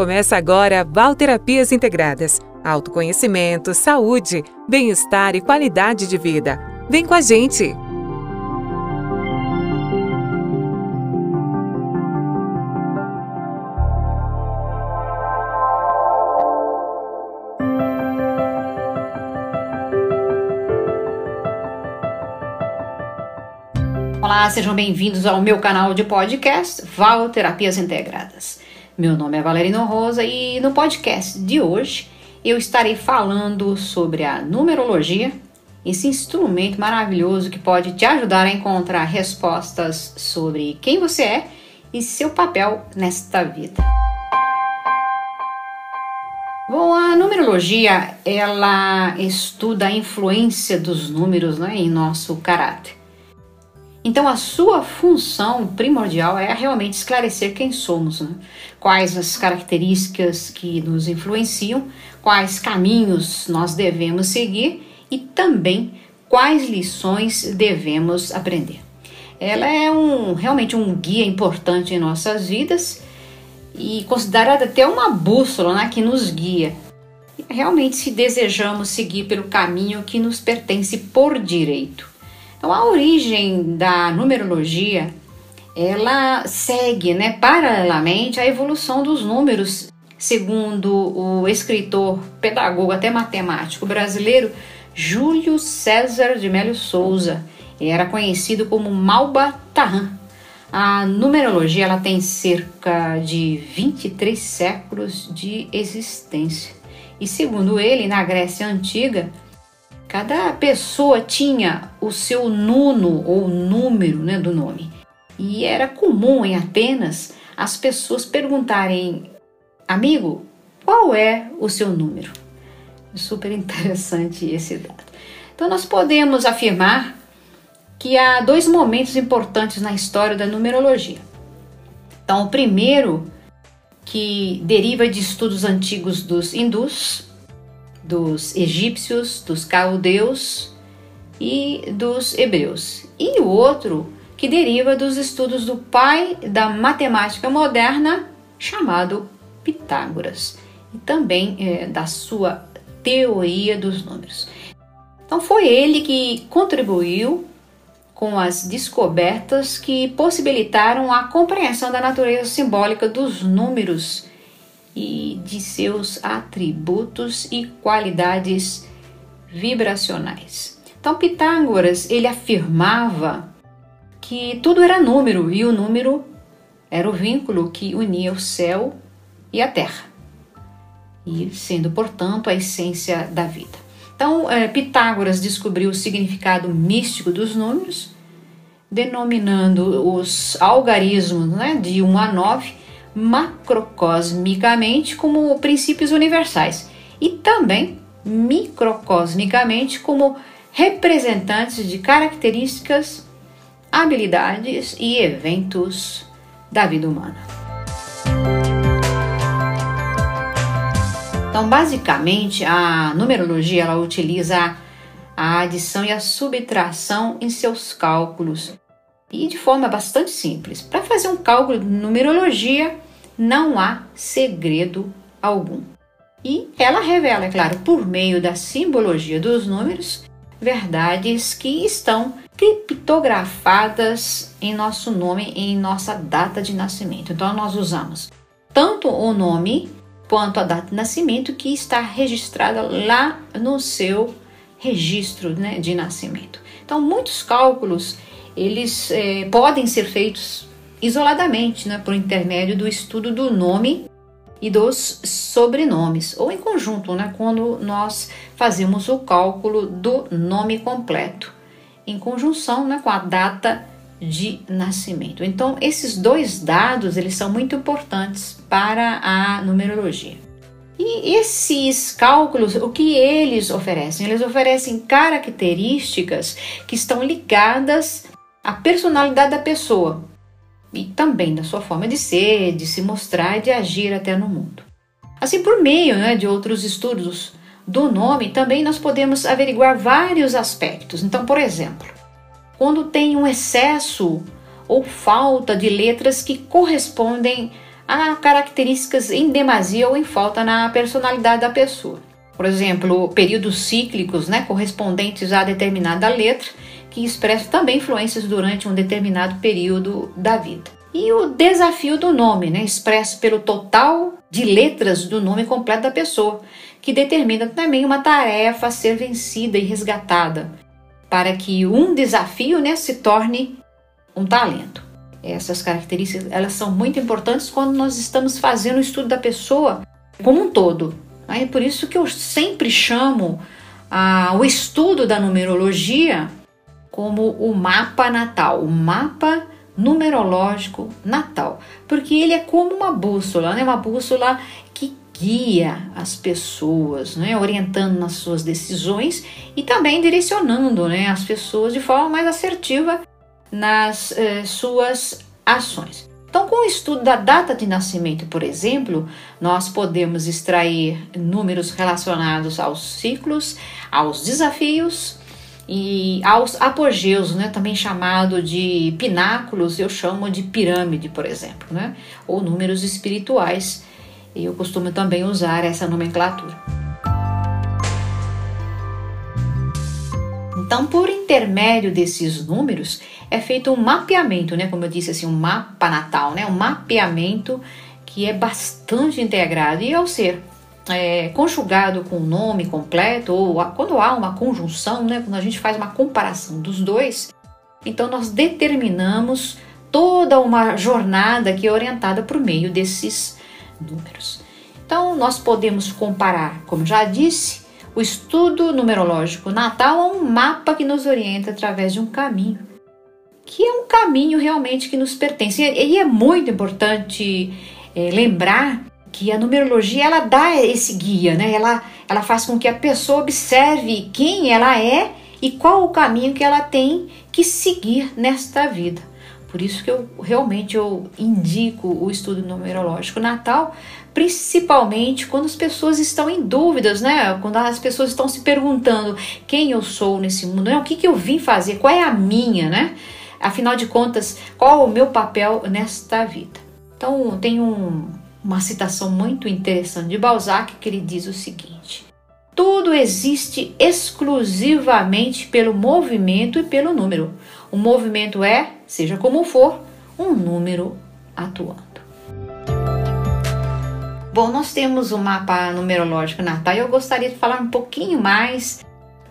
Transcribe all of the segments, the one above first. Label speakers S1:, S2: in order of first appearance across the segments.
S1: Começa agora Valterapias Integradas. Autoconhecimento, saúde, bem-estar e qualidade de vida. Vem com a gente!
S2: Olá, sejam bem-vindos ao meu canal de podcast Val Terapias Integradas. Meu nome é Valerino Rosa e no podcast de hoje eu estarei falando sobre a numerologia, esse instrumento maravilhoso que pode te ajudar a encontrar respostas sobre quem você é e seu papel nesta vida. Bom, a numerologia ela estuda a influência dos números né, em nosso caráter. Então, a sua função primordial é realmente esclarecer quem somos, né? quais as características que nos influenciam, quais caminhos nós devemos seguir e também quais lições devemos aprender. Ela é um, realmente um guia importante em nossas vidas e considerada até uma bússola né, que nos guia. Realmente, se desejamos seguir pelo caminho que nos pertence por direito. Então, a origem da numerologia, ela segue, né, paralelamente à evolução dos números, segundo o escritor, pedagogo, até matemático brasileiro Júlio César de Melo Souza. Era conhecido como Malba Tarran. A numerologia ela tem cerca de 23 séculos de existência. E segundo ele, na Grécia Antiga, Cada pessoa tinha o seu nuno ou número né, do nome. E era comum em Atenas as pessoas perguntarem: Amigo, qual é o seu número? Super interessante esse dado. Então, nós podemos afirmar que há dois momentos importantes na história da numerologia. Então, o primeiro, que deriva de estudos antigos dos hindus, dos egípcios, dos caldeus e dos hebreus. E o outro que deriva dos estudos do pai da matemática moderna, chamado Pitágoras, e também é, da sua teoria dos números. Então foi ele que contribuiu com as descobertas que possibilitaram a compreensão da natureza simbólica dos números e de seus atributos e qualidades vibracionais. Então Pitágoras ele afirmava que tudo era número e o número era o vínculo que unia o céu e a terra, e sendo portanto a essência da vida. Então é, Pitágoras descobriu o significado místico dos números, denominando os algarismos né, de 1 a 9 macrocosmicamente como princípios universais e também microcosmicamente como representantes de características, habilidades e eventos da vida humana. Então, basicamente, a numerologia ela utiliza a adição e a subtração em seus cálculos e de forma bastante simples. Para fazer um cálculo de numerologia, não há segredo algum. E ela revela, é claro, por meio da simbologia dos números, verdades que estão criptografadas em nosso nome em nossa data de nascimento. Então nós usamos tanto o nome quanto a data de nascimento que está registrada lá no seu registro né, de nascimento. Então muitos cálculos eles é, podem ser feitos isoladamente, né, por intermédio do estudo do nome e dos sobrenomes, ou em conjunto, né, quando nós fazemos o cálculo do nome completo, em conjunção né, com a data de nascimento. Então, esses dois dados eles são muito importantes para a numerologia. E esses cálculos, o que eles oferecem? Eles oferecem características que estão ligadas à personalidade da pessoa, e também da sua forma de ser, de se mostrar e de agir até no mundo. Assim, por meio né, de outros estudos do nome, também nós podemos averiguar vários aspectos. Então, por exemplo, quando tem um excesso ou falta de letras que correspondem há características em demasia ou em falta na personalidade da pessoa. Por exemplo, períodos cíclicos né, correspondentes a determinada letra, que expressam também influências durante um determinado período da vida. E o desafio do nome, né, expresso pelo total de letras do nome completo da pessoa, que determina também uma tarefa a ser vencida e resgatada, para que um desafio né, se torne um talento. Essas características elas são muito importantes quando nós estamos fazendo o estudo da pessoa como um todo. É por isso que eu sempre chamo ah, o estudo da numerologia como o mapa natal, o mapa numerológico natal, porque ele é como uma bússola, né? uma bússola que guia as pessoas, né? orientando nas suas decisões e também direcionando né? as pessoas de forma mais assertiva nas eh, suas ações. Então, com o estudo da data de nascimento, por exemplo, nós podemos extrair números relacionados aos ciclos, aos desafios e aos apogeus, né, também chamado de pináculos, eu chamo de pirâmide, por exemplo, né, ou números espirituais. Eu costumo também usar essa nomenclatura. Então, por intermédio desses números, é feito um mapeamento, né? Como eu disse assim, um mapa natal, né? Um mapeamento que é bastante integrado e ao ser é, conjugado com o nome completo ou quando há uma conjunção, né? Quando a gente faz uma comparação dos dois, então nós determinamos toda uma jornada que é orientada por meio desses números. Então nós podemos comparar, como já disse, o estudo numerológico natal a um mapa que nos orienta através de um caminho que é um caminho realmente que nos pertence. E é muito importante é, lembrar que a numerologia ela dá esse guia, né? Ela, ela faz com que a pessoa observe quem ela é e qual o caminho que ela tem que seguir nesta vida. Por isso que eu realmente eu indico o estudo numerológico natal, principalmente quando as pessoas estão em dúvidas, né? Quando as pessoas estão se perguntando quem eu sou nesse mundo, né? o que, que eu vim fazer, qual é a minha, né? Afinal de contas, qual o meu papel nesta vida? Então, tem um, uma citação muito interessante de Balzac que ele diz o seguinte: Tudo existe exclusivamente pelo movimento e pelo número. O movimento é, seja como for, um número atuando. Bom, nós temos o um mapa numerológico natal e eu gostaria de falar um pouquinho mais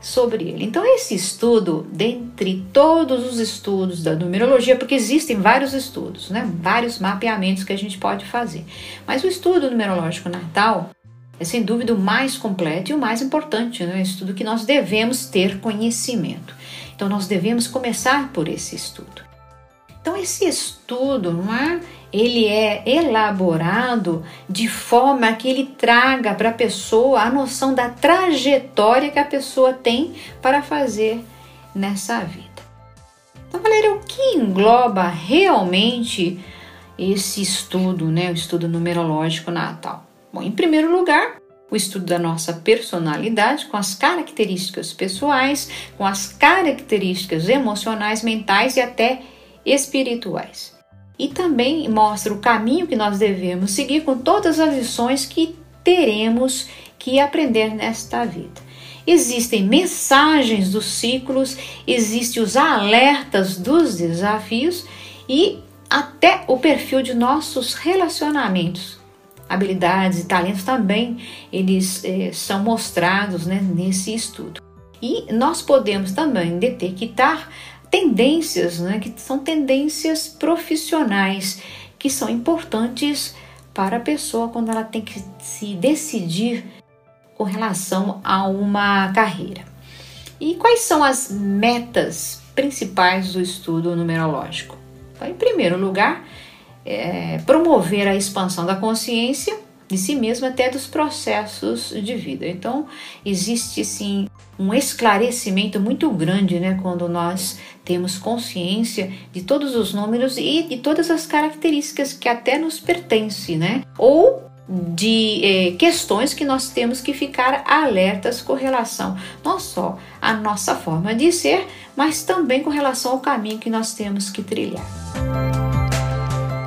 S2: sobre ele. Então, esse estudo, dentre todos os estudos da numerologia, porque existem vários estudos, né? vários mapeamentos que a gente pode fazer, mas o estudo numerológico natal é sem dúvida o mais completo e o mais importante, né? é um estudo que nós devemos ter conhecimento. Então, nós devemos começar por esse estudo. Então, esse estudo, não é? ele é elaborado de forma que ele traga para a pessoa a noção da trajetória que a pessoa tem para fazer nessa vida. Então, Valéria, o que engloba realmente esse estudo, né, o estudo numerológico natal? Bom, em primeiro lugar, o estudo da nossa personalidade com as características pessoais, com as características emocionais, mentais e até espirituais e também mostra o caminho que nós devemos seguir com todas as lições que teremos que aprender nesta vida. Existem mensagens dos ciclos, existem os alertas dos desafios e até o perfil de nossos relacionamentos. Habilidades e talentos também eles eh, são mostrados né, nesse estudo. E nós podemos também detectar tendências, né, que são tendências profissionais, que são importantes para a pessoa quando ela tem que se decidir com relação a uma carreira. E quais são as metas principais do estudo numerológico? Então, em primeiro lugar, é promover a expansão da consciência de si mesmo até dos processos de vida. Então, existe sim um esclarecimento muito grande, né, quando nós temos consciência de todos os números e de todas as características que até nos pertencem, né? Ou de eh, questões que nós temos que ficar alertas com relação não só à nossa forma de ser, mas também com relação ao caminho que nós temos que trilhar.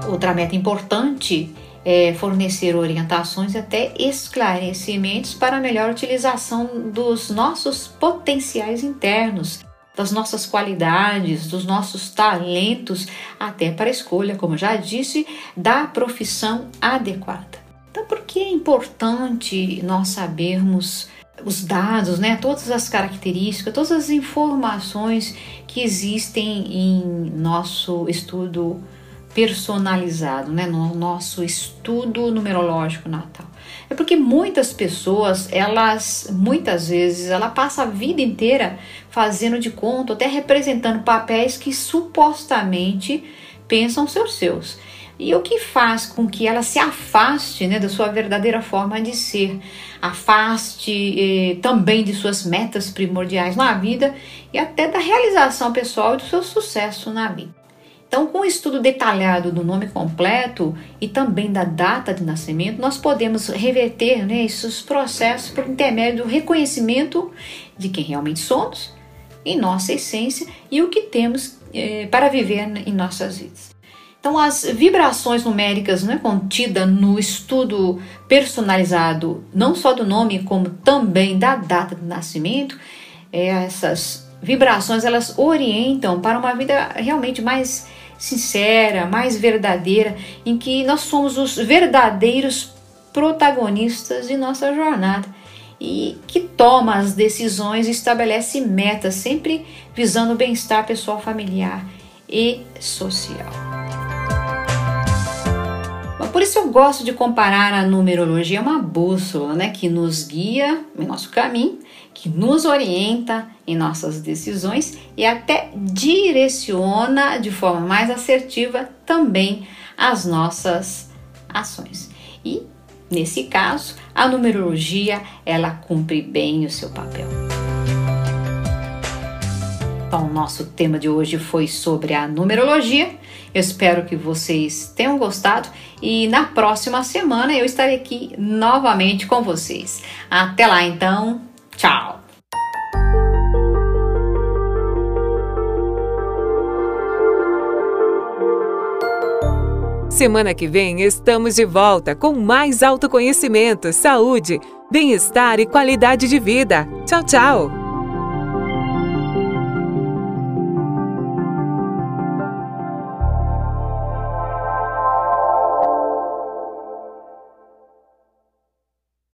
S2: Outra meta importante é, fornecer orientações até esclarecimentos para a melhor utilização dos nossos potenciais internos, das nossas qualidades, dos nossos talentos, até para a escolha, como já disse, da profissão adequada. Então, por que é importante nós sabermos os dados, né, todas as características, todas as informações que existem em nosso estudo personalizado, né, no nosso estudo numerológico natal. É porque muitas pessoas, elas muitas vezes, ela passa a vida inteira fazendo de conta, até representando papéis que supostamente pensam ser seus. E o que faz com que ela se afaste né, da sua verdadeira forma de ser, afaste eh, também de suas metas primordiais na vida e até da realização pessoal e do seu sucesso na vida. Então, com o estudo detalhado do nome completo e também da data de nascimento, nós podemos reverter né, esses processos por intermédio do reconhecimento de quem realmente somos, em nossa essência e o que temos eh, para viver em nossas vidas. Então, as vibrações numéricas né, contidas no estudo personalizado, não só do nome, como também da data de nascimento, eh, essas vibrações elas orientam para uma vida realmente mais sincera, mais verdadeira, em que nós somos os verdadeiros protagonistas de nossa jornada e que toma as decisões e estabelece metas, sempre visando o bem-estar pessoal, familiar e social. Por isso eu gosto de comparar a numerologia a uma bússola, né, que nos guia em nosso caminho que nos orienta em nossas decisões e até direciona de forma mais assertiva também as nossas ações. E nesse caso, a numerologia ela cumpre bem o seu papel. Então, nosso tema de hoje foi sobre a numerologia. Eu espero que vocês tenham gostado e na próxima semana eu estarei aqui novamente com vocês. Até lá, então. Tchau!
S1: Semana que vem estamos de volta com mais autoconhecimento, saúde, bem-estar e qualidade de vida. Tchau, tchau!